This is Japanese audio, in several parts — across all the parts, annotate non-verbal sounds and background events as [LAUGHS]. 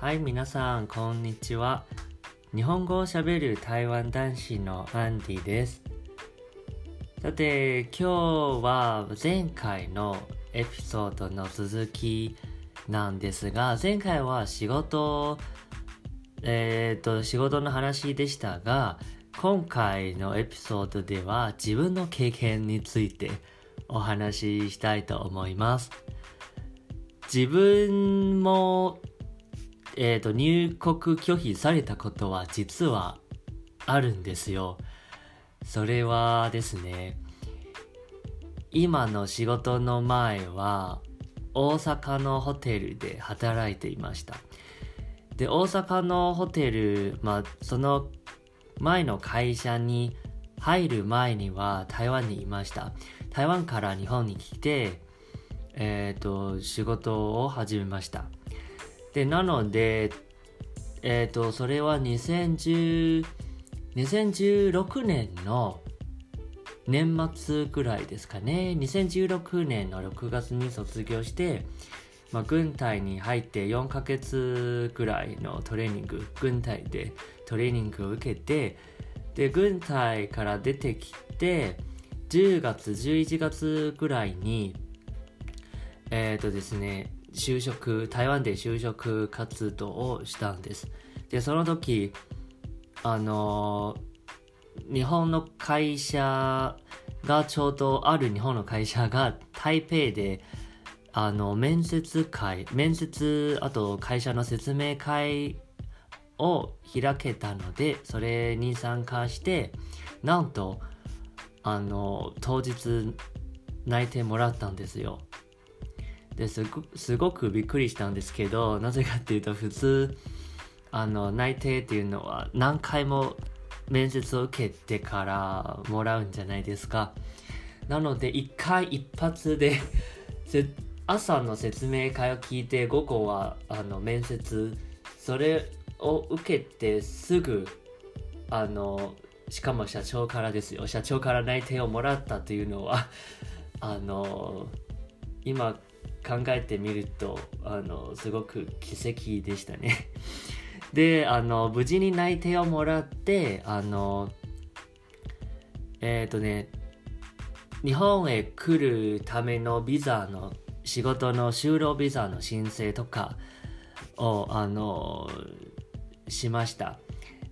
はい、皆さん、こんにちは。日本語をしゃべる台湾男子のアンディです。さて、今日は前回のエピソードの続きなんですが、前回は仕事、えっ、と、仕事の話でしたが、今回のエピソードでは自分の経験についてお話ししたいと思います。自分も、えっ、と、入国拒否されたことは実はあるんですよ。それはですね、今の仕事の前は大阪のホテルで働いていました。で、大阪のホテル、まあ、その前の会社に入る前には台湾にいました。台湾から日本に来て、えっ、と、仕事を始めました。で、なので、えっ、と、それは2010、2016年の年末くらいですかね。2016年の6月に卒業して、まあ、軍隊に入って4ヶ月くらいのトレーニング、軍隊でトレーニングを受けて、で、軍隊から出てきて、10月、11月くらいに、えっ、とですね、就職、台湾で就職活動をしたんです。で、その時、あの日本の会社がちょうどある日本の会社が台北であの面接会面接あと会社の説明会を開けたのでそれに参加してなんとあの当日内定もらったんですよですごすごくびっくりしたんですけどなぜかっていうと普通あの内定っていうのは何回も面接を受けてからもらうんじゃないですか。なので一回一発で [LAUGHS] 朝の説明会を聞いて午後はあの面接それを受けてすぐあのしかも社長からですよ。社長から内定をもらったというのはあの今考えてみるとあのすごく奇跡でしたね。[LAUGHS] であの無事に内定をもらってあのえっ、ー、とね日本へ来るためのビザの仕事の就労ビザの申請とかをあのしました。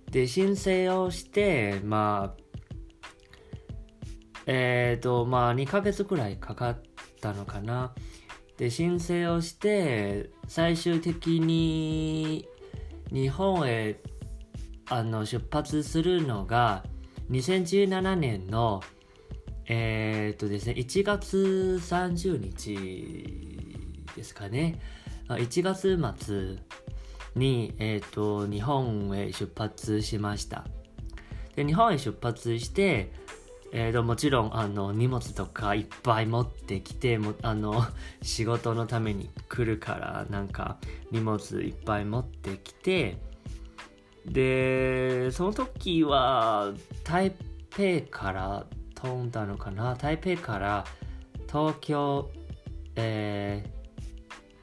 で申請をしてまあえっ、ー、とまあ2ヶ月くらいかかったのかな。で申請をして最終的に日本へあの出発するのが2017年のえー、っとですね1月30日ですかね。1月末に、えー、っと日本へ出発しました。で日本へ出発してえーと、もちろんあの荷物とかいっぱい持ってきてもあの [LAUGHS] 仕事のために来るからなんか荷物いっぱい持ってきてでその時は台北から飛んだのかな？台北から東京え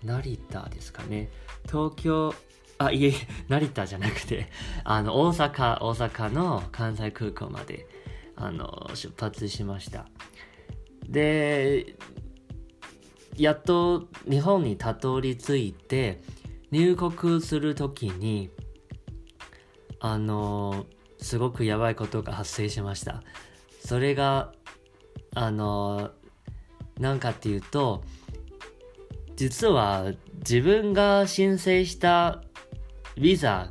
ー、成田ですかね？東京あいえ成田じゃなくてあの大阪大阪の関西空港まであの出発しました。でやっと日本にたどり着いて入国する時にあのすごくやばいことが発生しました。それがあの何かっていうと実は自分が申請したビザ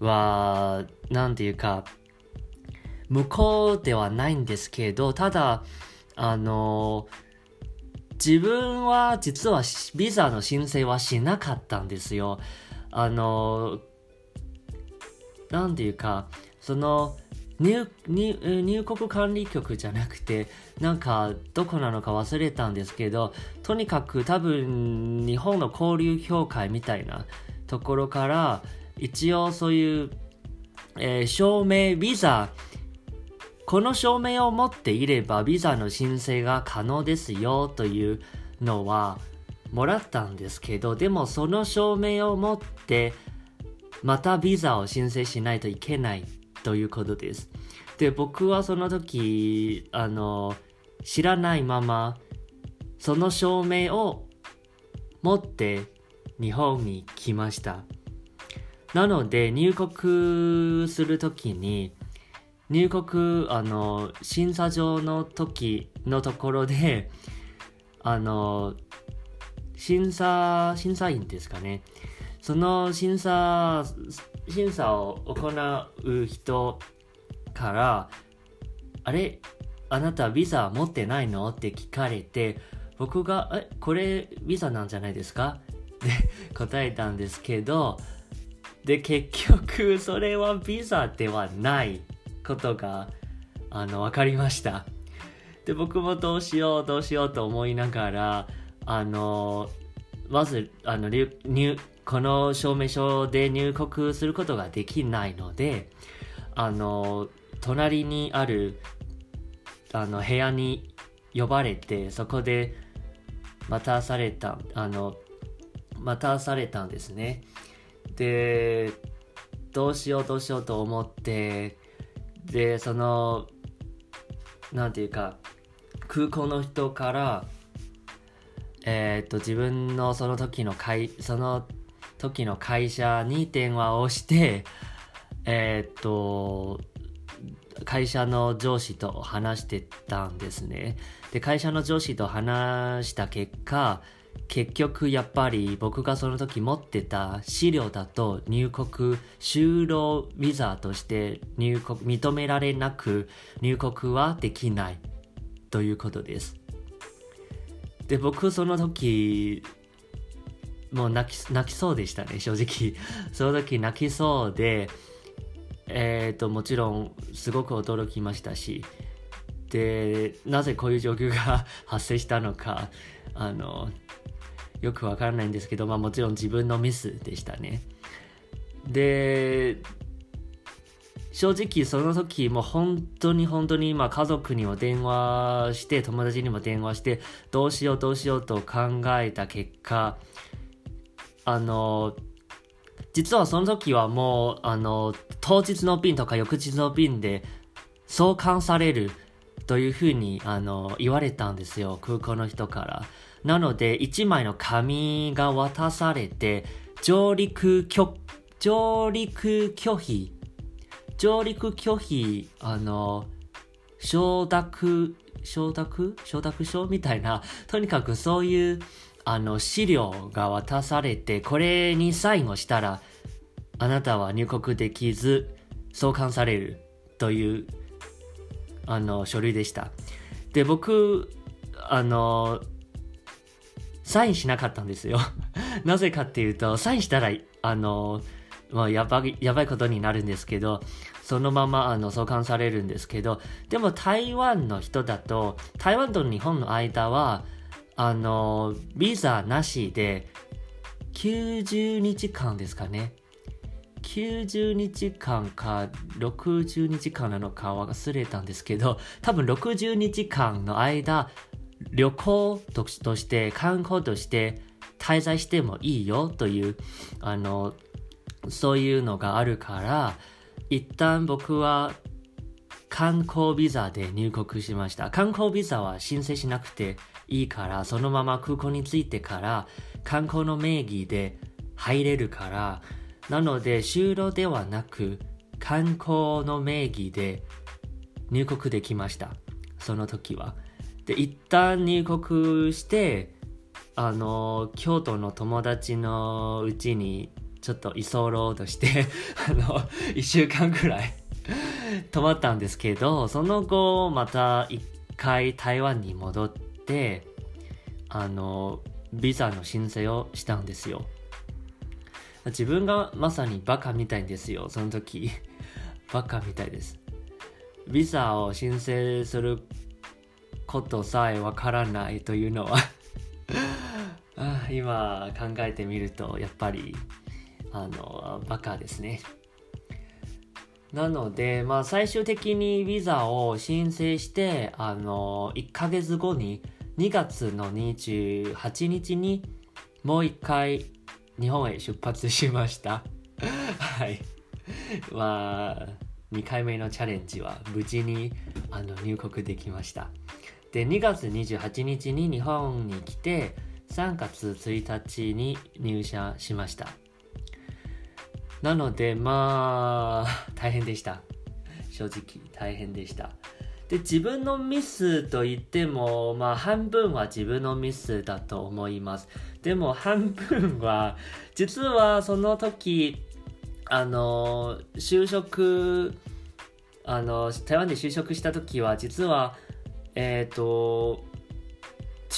は何ていうか向こうではないんですけど、ただ、あの、自分は実はビザの申請はしなかったんですよ。あの、なんていうか、その、入入国管理局じゃなくて、なんか、どこなのか忘れたんですけど、とにかく多分、日本の交流協会みたいなところから、一応そういう、えー、証明、ビザ、この証明を持っていればビザの申請が可能ですよというのはもらったんですけど、でもその証明を持って、またビザを申請しないといけないということです。で、僕はその時、あの、知らないまま、その証明を持って日本に来ました。なので、入国するときに、入国、あの、審査場の時のところで、[LAUGHS] あの、審査、審査員ですかね。その審査、審査を行う人から、あれあなたビザ持ってないの？って聞かれて、僕が、え、これビザなんじゃないですか？[LAUGHS] で答えたんですけど、で、結局、それはビザではない。ことが、あの、わかりました。で、僕もどうしよう、どうしようと思いながら、あの、まず、あの、入、この証明書で入国することができないので、あの、隣にある、あの、部屋に呼ばれて、そこで待たされた、あの、待たされたんですね。で、どうしようどうしようと思って、で、その、なんていうか、空港の人から、えー、っと、自分のその時の会、その時の会社に電話をして、えー、っと、会社の上司と話してたんですね。で、会社の上司と話した結果、結局やっぱり僕がその時持ってた資料だと入国就労ビザとして入国認められなく入国はできないということです。で、僕その時もう泣き泣きそうでしたね、正直。[LAUGHS] その時泣きそうで、えっ、ー、と、もちろんすごく驚きましたし、で、なぜこういう状況が [LAUGHS] 発生したのか、あの、よくわからないんですけど、まあもちろん自分のミスでしたね。で、正直その時もう本当に本当に今家族にも電話して友達にも電話してどうしようどうしようと考えた結果あの実はその時はもうあの当日の便とか翌日の便で送還されるというふうにあの言われたんですよ空港の人からなので、1枚の紙が渡されて、上陸拒、上陸拒否、上陸拒否、あの、承諾、承諾？承諾書みたいな、とにかくそういう、あの、資料が渡されて、これにサインをしたら、あなたは入国できず、送還されるという、あの、書類でした。で、僕、あの、サインしなかったんですよ。[LAUGHS] なぜかっていうと、サインしたら、あの、まあ、やばい、やばいことになるんですけど、そのまま、あの、送還されるんですけど、でも台湾の人だと、台湾と日本の間は、あの、ビザなしで、90日間ですかね。90日間か60日間なのか忘れたんですけど、多分60日間の間、旅行として観光として滞在してもいいよというあのそういうのがあるから一旦僕は観光ビザで入国しました。観光ビザは申請しなくていいからそのまま空港に着いてから観光の名義で入れるからなので就労ではなく観光の名義で入国できました。その時は。で、一旦入国して、あの、京都の友達のうちにちょっと居候として [LAUGHS] あの、一週間くらい泊まったんですけど、その後、また一回台湾に戻って、あの、ビザの申請をしたんですよ。自分がまさにバカみたいんですよ、その時。[LAUGHS] バカみたいです。ビザを申請することさえわからないというのは [LAUGHS] 今考えてみるとやっぱりあのバカですねなので、まあ、最終的にビザを申請してあの1ヶ月後に2月の28日にもう一回日本へ出発しました。[LAUGHS] はい。まあ、2回目のチャレンジは無事にあの入国できました。で、2月28日に日本に来て、3月1日に入社しました。なので、まあ、大変でした。正直、大変でした。で、自分のミスと言っても、まあ、半分は自分のミスだと思います。でも、半分は、実はその時、あの、就職、あの、台湾で就職した時は、実は、えっ、ー、と、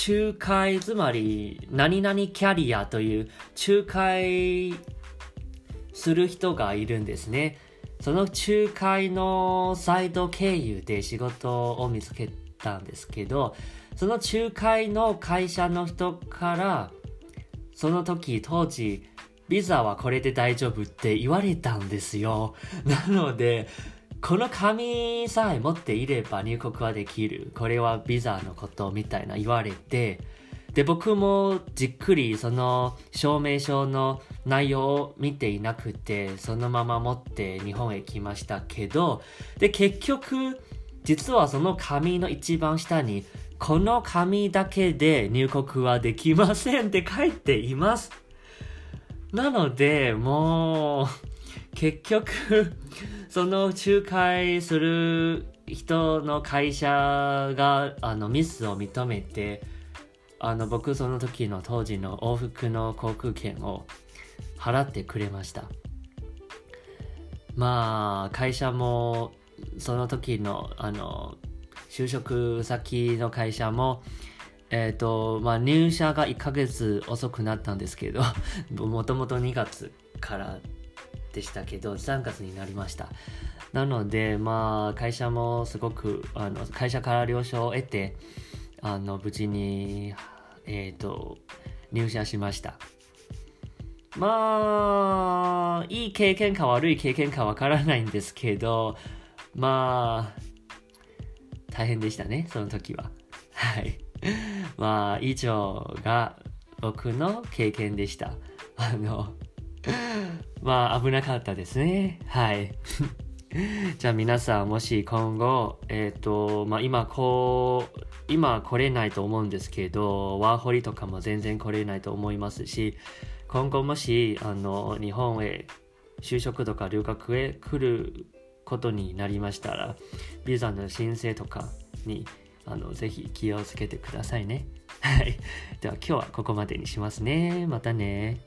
仲介、つまり、何々キャリアという仲介する人がいるんですね。その仲介のサイト経由で仕事を見つけたんですけど、その仲介の会社の人から、その時当時、ビザはこれで大丈夫って言われたんですよ。なので、この紙さえ持っていれば入国はできる。これはビザのことみたいな言われて、で、僕もじっくりその証明書の内容を見ていなくて、そのまま持って日本へ来ましたけど、で、結局、実はその紙の一番下に、この紙だけで入国はできませんって書いています。なので、もう、結局、[LAUGHS] その仲介する人の会社があのミスを認めてあの僕その時の当時の往復の航空券を払ってくれました。まあ会社もその時のあの就職先の会社もえっ、ー、とまあ入社が1ヶ月遅くなったんですけど [LAUGHS] もともと2月からでしたけど、3月になりました。なので、まあ、会社もすごく、あの、会社から了承を得て、あの、無事に、えっ、ー、と、入社しました。まあ、いい経験か悪い経験かわからないんですけど、まあ、大変でしたね、その時は。はい。まあ、以上が僕の経験でした。あの、[LAUGHS] まあ危なかったですね。はい。[LAUGHS] じゃあ皆さんもし今後、えっ、ー、と、まあ今こう、今来れないと思うんですけど、ワーホリとかも全然来れないと思いますし、今後もし、あの、日本へ就職とか留学へ来ることになりましたら、ビザの申請とかに、あの、ぜひ気をつけてくださいね。はい。では今日はここまでにしますね。またね。